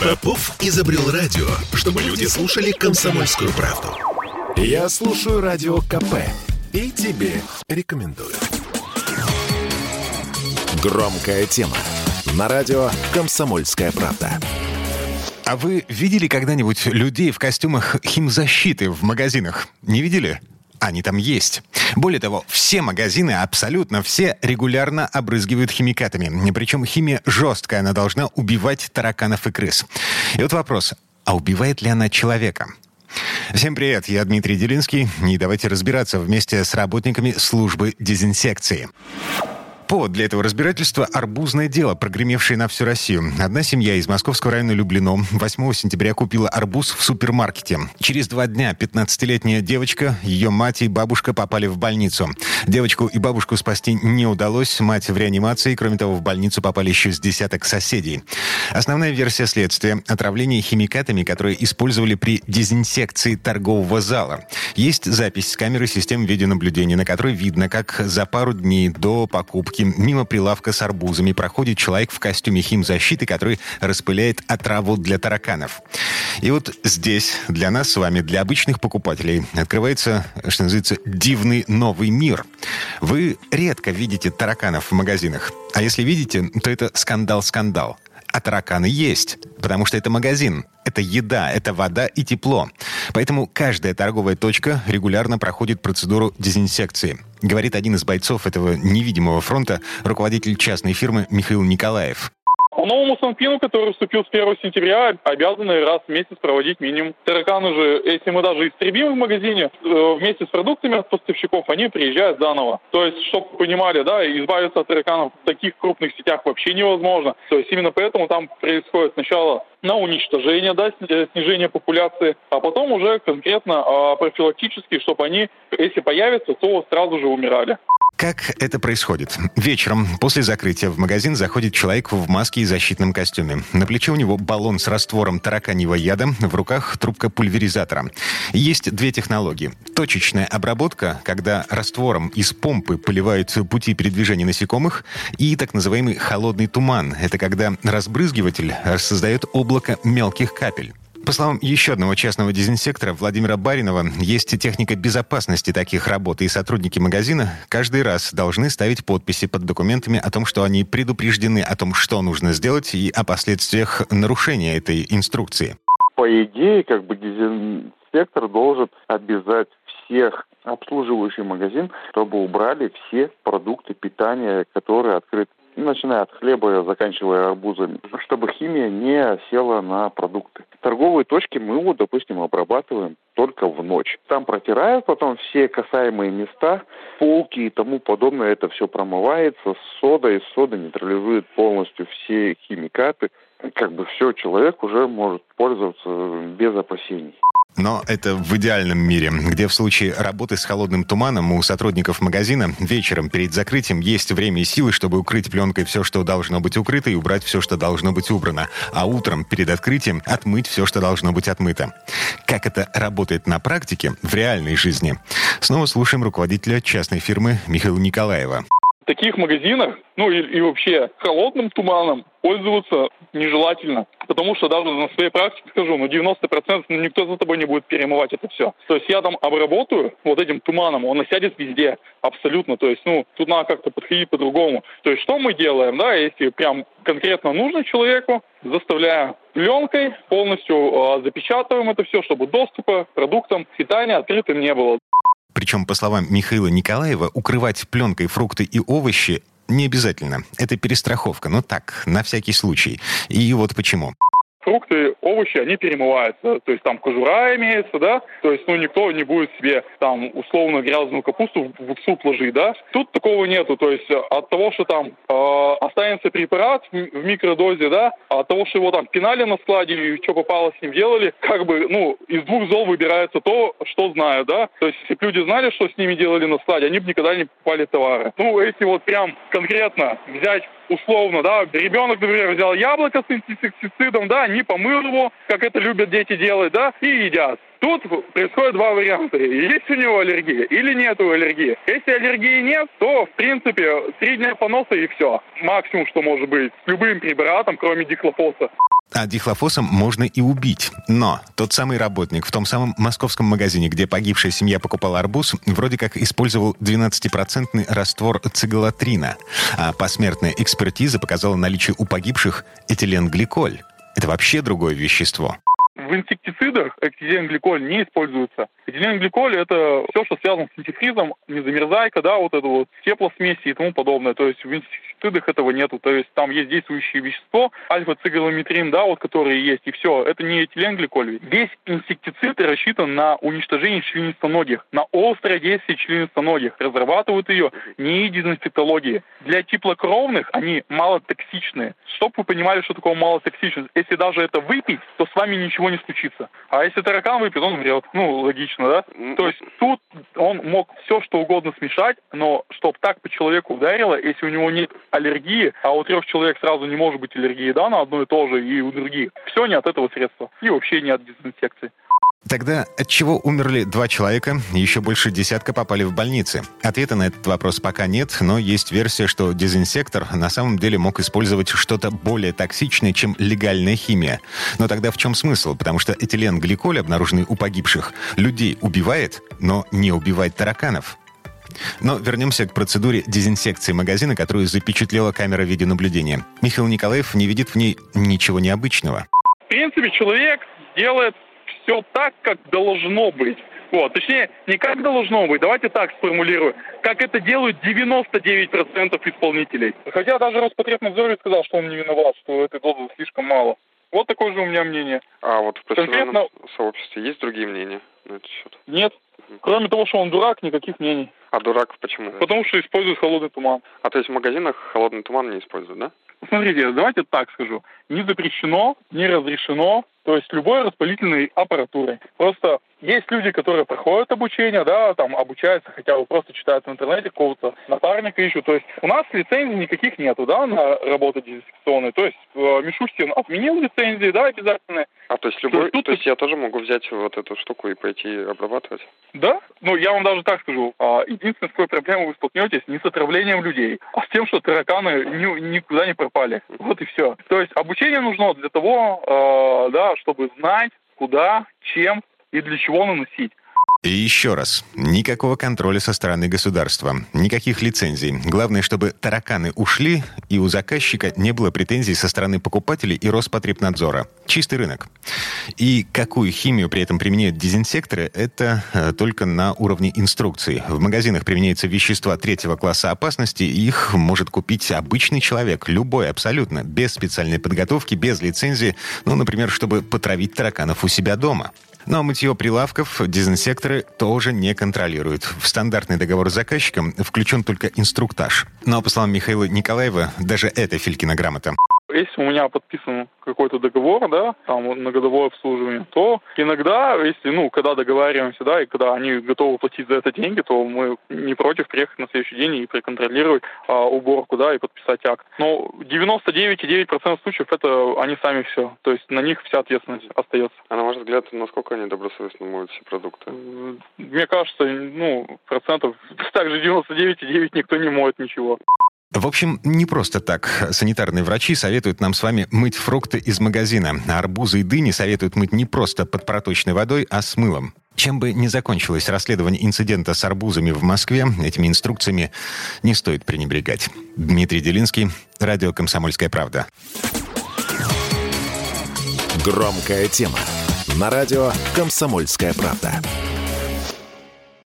Попов изобрел радио, чтобы люди слушали комсомольскую правду. Я слушаю радио КП и тебе рекомендую. Громкая тема на радио «Комсомольская правда». А вы видели когда-нибудь людей в костюмах химзащиты в магазинах? Не видели? Они там есть. Более того, все магазины, абсолютно все, регулярно обрызгивают химикатами. Причем химия жесткая, она должна убивать тараканов и крыс. И вот вопрос, а убивает ли она человека? Всем привет, я Дмитрий Делинский, и давайте разбираться вместе с работниками службы дезинсекции. Повод для этого разбирательства – арбузное дело, прогремевшее на всю Россию. Одна семья из московского района Люблино 8 сентября купила арбуз в супермаркете. Через два дня 15-летняя девочка, ее мать и бабушка попали в больницу. Девочку и бабушку спасти не удалось, мать в реанимации. Кроме того, в больницу попали еще с десяток соседей. Основная версия следствия – отравление химикатами, которые использовали при дезинсекции торгового зала. Есть запись с камеры системы видеонаблюдения, на которой видно, как за пару дней до покупки лавки мимо прилавка с арбузами проходит человек в костюме химзащиты, который распыляет отраву для тараканов. И вот здесь для нас с вами, для обычных покупателей, открывается, что называется, дивный новый мир. Вы редко видите тараканов в магазинах. А если видите, то это скандал-скандал. А тараканы есть, потому что это магазин, это еда, это вода и тепло. Поэтому каждая торговая точка регулярно проходит процедуру дезинсекции. Говорит один из бойцов этого невидимого фронта, руководитель частной фирмы Михаил Николаев. По новому Санпину, который вступил с 1 сентября, обязаны раз в месяц проводить минимум. Тараканы же, если мы даже истребим в магазине, э, вместе с продуктами от поставщиков, они приезжают заново. То есть, чтобы понимали, да, избавиться от тараканов в таких крупных сетях вообще невозможно. То есть, именно поэтому там происходит сначала на уничтожение, да, э, снижение популяции, а потом уже конкретно а, профилактически, чтобы они, если появятся, то сразу же умирали. Как это происходит? Вечером, после закрытия, в магазин заходит человек в маске и защитном костюме. На плече у него баллон с раствором тараканьего яда, в руках трубка пульверизатора. Есть две технологии. Точечная обработка, когда раствором из помпы поливают пути передвижения насекомых, и так называемый холодный туман. Это когда разбрызгиватель создает облако мелких капель. По словам еще одного частного дезинсектора Владимира Баринова, есть техника безопасности таких работ, и сотрудники магазина каждый раз должны ставить подписи под документами о том, что они предупреждены о том, что нужно сделать, и о последствиях нарушения этой инструкции. По идее, как бы дезинсектор должен обязать всех обслуживающий магазин, чтобы убрали все продукты питания, которые открыты начиная от хлеба, заканчивая арбузами, чтобы химия не села на продукты. Торговые точки мы вот, допустим, обрабатываем только в ночь. Там протирают потом все касаемые места, полки и тому подобное. Это все промывается с содой. Сода нейтрализует полностью все химикаты. Как бы все, человек уже может пользоваться без опасений. Но это в идеальном мире, где в случае работы с холодным туманом у сотрудников магазина вечером перед закрытием есть время и силы, чтобы укрыть пленкой все, что должно быть укрыто, и убрать все, что должно быть убрано. А утром перед открытием отмыть все, что должно быть отмыто. Как это работает на практике в реальной жизни? Снова слушаем руководителя частной фирмы Михаила Николаева. Таких магазинах, ну и, и вообще холодным туманом пользоваться нежелательно. Потому что даже на своей практике скажу, ну 90% ну, никто за тобой не будет перемывать это все. То есть я там обработаю вот этим туманом, он осядет везде, абсолютно. То есть, ну, тут надо как-то подходить по-другому. То есть что мы делаем, да, если прям конкретно нужно человеку, заставляя пленкой, полностью э, запечатываем это все, чтобы доступа к продуктам питания открытым не было. Причем, по словам Михаила Николаева, укрывать пленкой фрукты и овощи не обязательно. Это перестраховка, но так, на всякий случай. И вот почему фрукты, овощи, они перемываются. То есть там кожура имеется, да, то есть, ну, никто не будет себе там условно грязную капусту в суп ложить, да. Тут такого нету, то есть от того, что там э, останется препарат в микродозе, да, от того, что его там пинали на складе и что попало с ним делали, как бы, ну, из двух зол выбирается то, что знают, да. То есть если бы люди знали, что с ними делали на складе, они бы никогда не покупали товары. Ну, эти вот прям конкретно взять условно, да, ребенок, например, взял яблоко с инсектицидом, да, не помыл его, как это любят дети делать, да, и едят. Тут происходит два варианта. Есть у него аллергия или нет аллергии. Если аллергии нет, то, в принципе, три дня поноса и все. Максимум, что может быть. С любым препаратом, кроме дихлофоса. А дихлофосом можно и убить. Но тот самый работник в том самом московском магазине, где погибшая семья покупала арбуз, вроде как использовал 12-процентный раствор цигалатрина. А посмертная экспертиза показала наличие у погибших этиленгликоль. Это вообще другое вещество. В инсектицидах этиленгликоль не используется. Этиленгликоль – это все, что связано с антифризом, незамерзайка, да, вот это вот, теплосмеси и тому подобное. То есть в инсектицидах этого нету. То есть там есть действующее вещество, альфа-цигалометрин, да, вот которые есть, и все. Это не этиленгликоль. Весь инсектицид рассчитан на уничтожение членистоногих, на острое действие членистоногих. Разрабатывают ее не дезинфектологии. Для теплокровных они малотоксичные. Чтобы вы понимали, что такое малотоксичность, если даже это выпить, то с вами ничего не случится. А если таракан выпьет, он умрет. Ну, логично, да? То есть тут он мог все что угодно смешать, но чтобы так по человеку ударило, если у него нет аллергии, а у трех человек сразу не может быть аллергии, да, на одно и то же и у других, все не от этого средства. И вообще не от дезинфекции. Тогда от чего умерли два человека, еще больше десятка попали в больницы? Ответа на этот вопрос пока нет, но есть версия, что дезинсектор на самом деле мог использовать что-то более токсичное, чем легальная химия. Но тогда в чем смысл? Потому что этиленгликоль, обнаруженный у погибших, людей убивает, но не убивает тараканов. Но вернемся к процедуре дезинсекции магазина, которую запечатлела камера видеонаблюдения. Михаил Николаев не видит в ней ничего необычного. В принципе, человек делает все так, как должно быть. Вот, точнее, не как должно быть, давайте так сформулирую, как это делают 99% исполнителей. Хотя даже Роспотребнадзор сказал, что он не виноват, что этой дозы слишком мало. Вот такое же у меня мнение. А вот в профессиональном Конкретно... сообществе есть другие мнения на этот счет? Нет. Кроме того, что он дурак, никаких мнений. А дурак почему? Потому что использует холодный туман. А то есть в магазинах холодный туман не используют, да? Смотрите, давайте так скажу. Не запрещено, не разрешено, то есть любой распылительной аппаратурой. Просто есть люди, которые проходят обучение, да, там обучаются, хотя бы просто читают в интернете, какого-то напарника ищут. То есть у нас лицензий никаких нету, да, на работу дезинфекционной. То есть э, Мишустин отменил лицензии, да, обязательно. А то есть любой, то есть, тут... то есть я тоже могу взять вот эту штуку и пойти обрабатывать? Да, ну я вам даже так скажу. А, единственная, с какой проблемой вы столкнетесь, не с отравлением людей, а с тем, что тараканы ни, никуда не пропали. Вот и все. То есть обучение нужно для того, э, да, чтобы знать, куда, чем и для чего наносить. И еще раз, никакого контроля со стороны государства, никаких лицензий. Главное, чтобы тараканы ушли, и у заказчика не было претензий со стороны покупателей и Роспотребнадзора. Чистый рынок. И какую химию при этом применяют дезинсекторы, это э, только на уровне инструкции. В магазинах применяются вещества третьего класса опасности, их может купить обычный человек, любой абсолютно, без специальной подготовки, без лицензии, ну, например, чтобы потравить тараканов у себя дома. Но мытье прилавков дезинсекторы тоже не контролируют. В стандартный договор с заказчиком включен только инструктаж. Но, по словам Михаила Николаева, даже это Филькина грамота. Если у меня подписан какой-то договор, да, там на годовое обслуживание, то иногда, если, ну, когда договариваемся, да, и когда они готовы платить за это деньги, то мы не против приехать на следующий день и проконтролировать а, уборку, да, и подписать акт. Но 99,9% случаев это они сами все. То есть на них вся ответственность остается. А на ваш взгляд, насколько они добросовестно моют все продукты? Мне кажется, ну, процентов также 99,9 никто не моет ничего. В общем, не просто так. Санитарные врачи советуют нам с вами мыть фрукты из магазина, арбузы и дыни советуют мыть не просто под проточной водой, а с мылом. Чем бы ни закончилось расследование инцидента с арбузами в Москве, этими инструкциями не стоит пренебрегать. Дмитрий Делинский, Радио «Комсомольская правда». Громкая тема. На радио «Комсомольская правда».